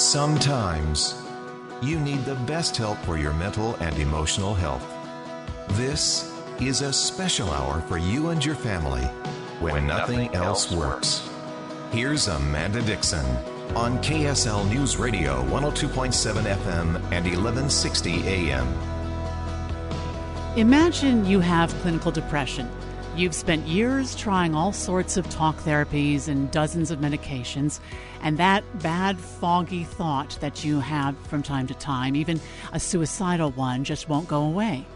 Sometimes you need the best help for your mental and emotional health. This is a special hour for you and your family when, when nothing, nothing, else works. Here's Amanda Dixon on KSL News Radio 102.7 FM and 1160 AM. Imagine you have clinical depression. You've spent years trying all sorts of talk therapies and dozens of medications, and that bad, foggy thought that you have from time to time, even a suicidal one, just won't go away.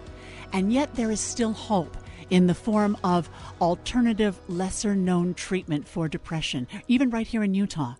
And yet, there is still hope in the form of alternative, lesser known treatment for depression, even right here in Utah.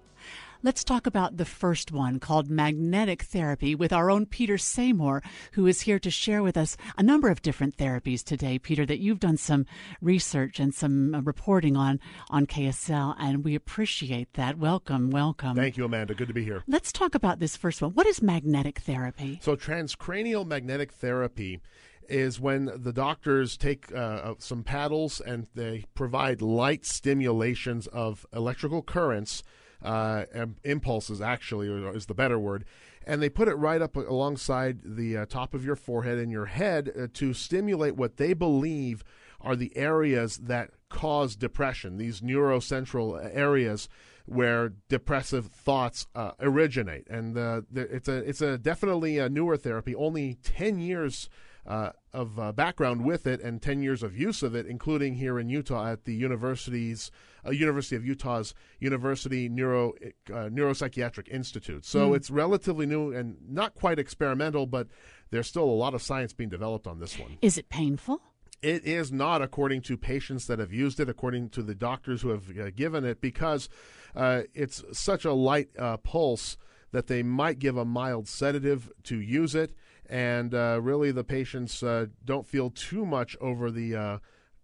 Let's talk about the first one called magnetic therapy with our own Peter Samore, who is here to share with us a number of different therapies today. Peter, that you've done some research and some uh, reporting on on KSL, and we appreciate that. Welcome, welcome. Thank you, Amanda. Good to be here. Let's talk about this first one. What is magnetic therapy? So, transcranial magnetic therapy is when the doctors take uh, uh some paddles and they provide light stimulations of electrical currents uh, impulses actually is the better word and they put it right up alongside the uh, top of your forehead and your head uh, to stimulate what they believe are the areas that cause depression these neurocentral areas where depressive thoughts uh, originate. And uh, it's a it's a definitely a newer therapy only 10 years uh, of uh, background with it and 10 years of use of it, including here in Utah at the university's uh, University of Utah's University Neuro uh, Neuropsychiatric Institute. So mm. it's relatively new and not quite experimental, but there's still a lot of science being developed on this one. Is it painful? It is not, according to patients that have used it, according to the doctors who have uh, given it, because uh, it's such a light pulse that they might give a mild sedative to use it and uh, really the patients uh, don't feel too much over the uh,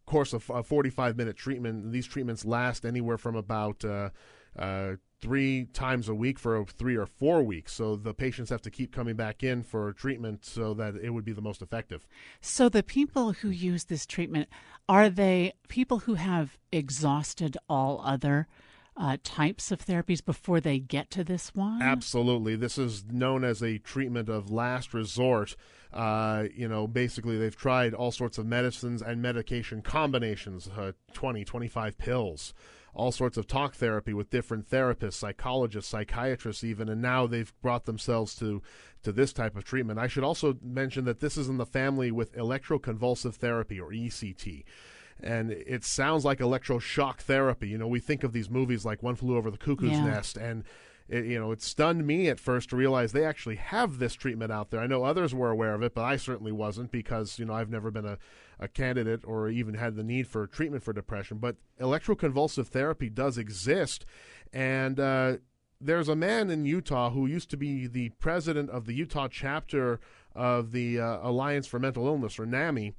course of a 45 minute treatment. These treatments last anywhere from about uh, uh, three times a week for three or four weeks. So the patients have to keep coming back in for treatment so that it would be the most effective. So the people who use this treatment are they people who have exhausted all other uh, types of therapies before they get to this one? Absolutely. This is known as a treatment of last resort. Uh, you know, basically, they've tried all sorts of medicines and medication combinations uh, 20, 25 pills. All sorts of talk therapy with different therapists, psychologists, psychiatrists, even, and now they've brought themselves to to this type of treatment. I should also mention that this is in the family with electroconvulsive therapy or ECT and it sounds like electroshock therapy. You know, we think of these movies like One Flew Over the Cuckoo's yeah. Nest, and it, you know, it stunned me at first to realize they actually have this treatment out there. I know others were aware of it, but I certainly wasn't because you know I've never been a, a candidate or even had the need for treatment for depression. But electroconvulsive therapy does exist, and uh, there's a man in Utah who used to be the president of the Utah chapter of the uh, Alliance for Mental Illness, or NAMI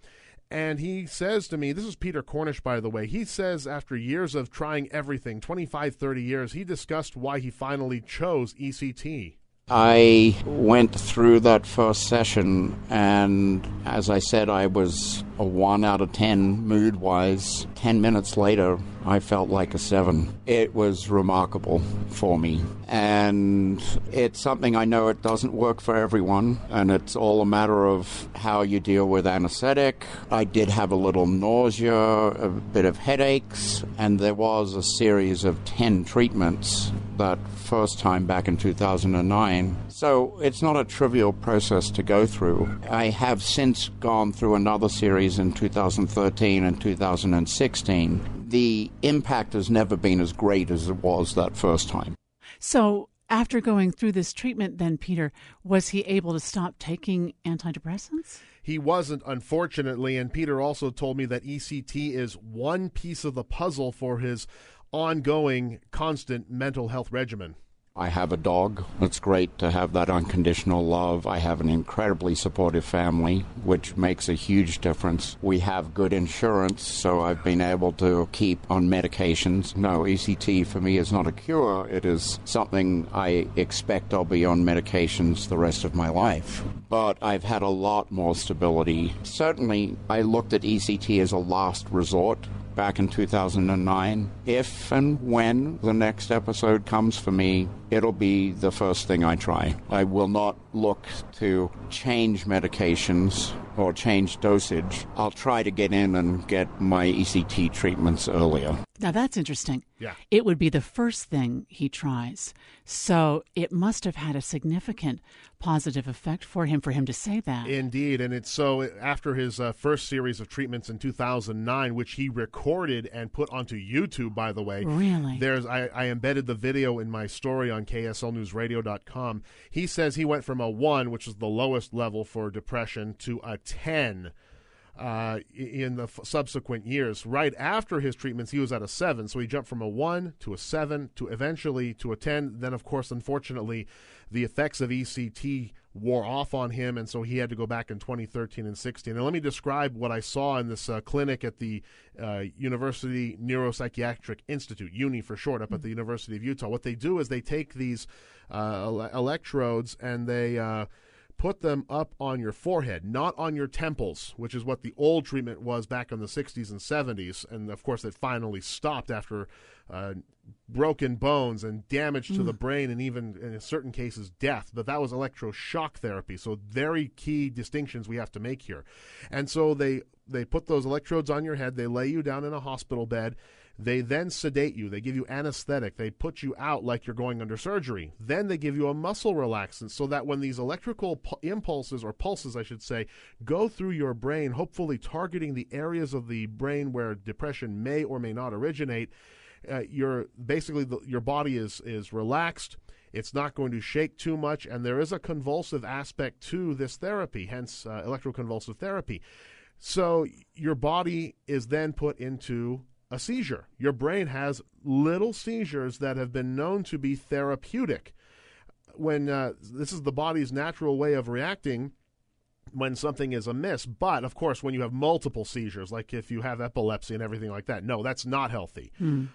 and he says to me, this is Peter Cornish, by the way. He says after years of trying everything, 25, 30 years, he discussed why he finally chose ECT. I went through that first session, and as I said, I was a 1 out of 10 mood wise. 10 minutes later, I felt like a 7. It was remarkable for me. And it's something I know it doesn't work for everyone, and it's all a matter of how you deal with anesthetic. I did have a little nausea, a bit of headaches, and there was a series of 10 treatments that first time back in 2009. So it's not a trivial process to go through. I have since gone through another series in 2013 and 2016. The impact has never been as great as it was that first time. So after going through this treatment, then, Peter, was he able to stop taking antidepressants? He wasn't, unfortunately. And Peter also told me that ECT is one piece of the puzzle for his ongoing, constant mental health regimen. I have a dog. It's great to have that unconditional love. I have an incredibly supportive family, which makes a huge difference. We have good insurance, so I've been able to keep on medications. No, ECT for me is not a cure. It is something I expect I'll be on medications the rest of my life. But I've had a lot more stability. Certainly, I looked at ECT as a last resort back in 2009. If and when the next episode comes for me, it'll be the first thing I try. I will not look to change medications or change dosage. I'll try to get in and get my ECT treatments earlier. Now that's interesting. Yeah. It would be the first thing he tries. So it must have had a significant positive effect for him for him to say that. Indeed, and it's so after his uh, first series of treatments in 2009, which he recorded and put onto YouTube, by the way. Really? There's I, I embedded the video in my story on KSLNewsRadio.com. He says he went from a one, which is the lowest level for depression, to a 10 uh, in the f- subsequent years. Right after his treatments, he was at a seven, so he jumped from a one to a seven to eventually to a ten. Then, of course, unfortunately, the effects of ECT wore off on him, and so he had to go back in 2013 and 16. And let me describe what I saw in this uh, clinic at the uh, University Neuropsychiatric Institute, UNI for short, up at the University of Utah. What they do is they take these uh, ele- electrodes and they uh, put them up on your forehead, not on your temples, which is what the old treatment was back in the 60s and 70s. And of course, it finally stopped after uh, broken bones and damage to the brain, and even in certain cases, death. But that was electroshock therapy. So, very key distinctions we have to make here. And so, they, they put those electrodes on your head, they lay you down in a hospital bed. They then sedate you. They give you anesthetic. They put you out like you're going under surgery. Then they give you a muscle relaxant so that when these electrical pu- impulses, or pulses, I should say, go through your brain, hopefully targeting the areas of the brain where depression may or may not originate, uh, your basically the, your body is is relaxed. It's not going to shake too much, and there is a convulsive aspect to this therapy, hence uh, electroconvulsive therapy. So your body is then put into a seizure. Your brain has little seizures that have been known to be therapeutic. When uh, this is the body's natural way of reacting when something is amiss. But of course, when you have multiple seizures, like if you have epilepsy and everything like that, no, that's not healthy.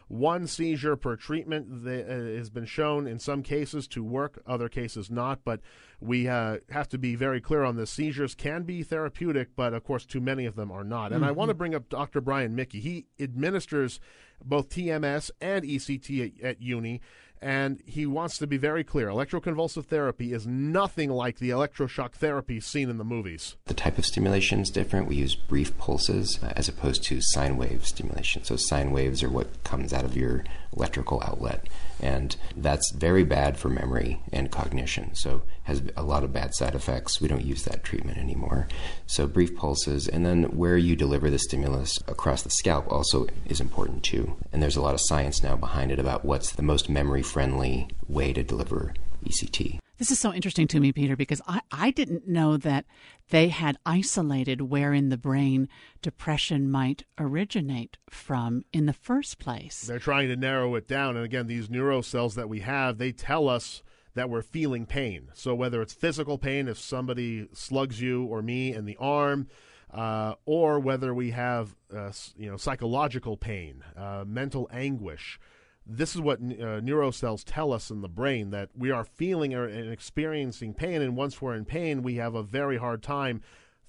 One seizure per treatment that, uh, has been shown in some cases to work, other cases not. But we uh, have to be very clear on this. Seizures can be therapeutic, but of course, too many of them are not. And I want to bring up Dr. Brian Mickey. He administers both TMS and ECT at, at uni. And he wants to be very clear. Electroconvulsive therapy is nothing like the electroshock therapy seen in the movies. The type of stimulation is different. We use brief pulses uh, as opposed to sine wave stimulation. So, sine waves are what comes out of your electrical outlet, and that's very bad for memory and cognition. So, has a lot of bad side effects. We don't use that treatment anymore. So, brief pulses, and then where you deliver the stimulus across the scalp also is important too. And there's a lot of science now behind it about what's the most memory friendly way to deliver ECT. This is so interesting to me, Peter, because I, I didn't know that they had isolated where in the brain depression might originate from in the first place. They're trying to narrow it down. And again, these neurocells that we have, they tell us that we're feeling pain. So whether it's physical pain, if somebody slugs you or me in the arm, uh, or whether we have uh, you know psychological pain, uh, mental anguish. This is what uh, neurocells tell us in the brain that we are feeling or, and experiencing pain, and once we're in pain, we have a very hard time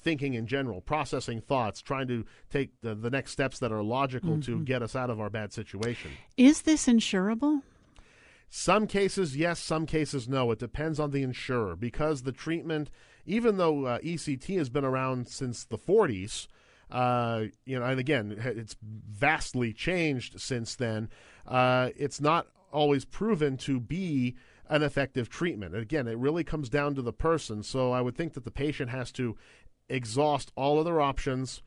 thinking in general, processing thoughts, trying to take the, the next steps that are logical to get us out of our bad situation. Is this insurable? Some cases, yes. Some cases, no. It depends on the insurer because the treatment, even though uh, ECT has been around since the 40s, uh, you know, and again, it's vastly changed since then. Uh, it's not always proven to be an effective treatment. Again, it really comes down to the person. So I would think that the patient has to exhaust all other options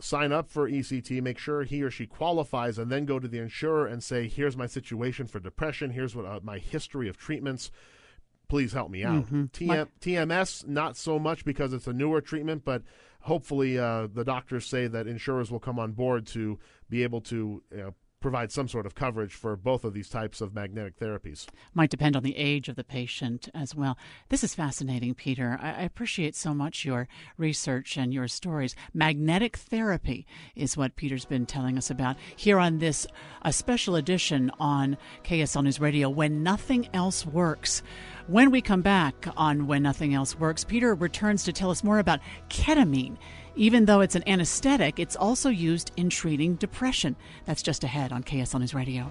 sign up for ECT, make sure he or she qualifies, and then go to the insurer and say, "Here's my situation for depression. Here's what uh, my history of treatments. Please help me out." TM, TMS, not so much because it's a newer treatment, but hopefully uh, the doctors say that insurers will come on board to be able to you know, provide some sort of coverage for both of these types of magnetic therapies. Might depend on the age of the patient as well. This is fascinating, Peter. I, appreciate so much your research and your stories. Magnetic therapy is what Peter's been telling us about here on this a special edition on KSL News Radio when nothing else works. When we come back on When Nothing Else Works, Peter returns to tell us more about ketamine. Even though it's an anesthetic, it's also used in treating depression. That's just ahead on KSL News Radio.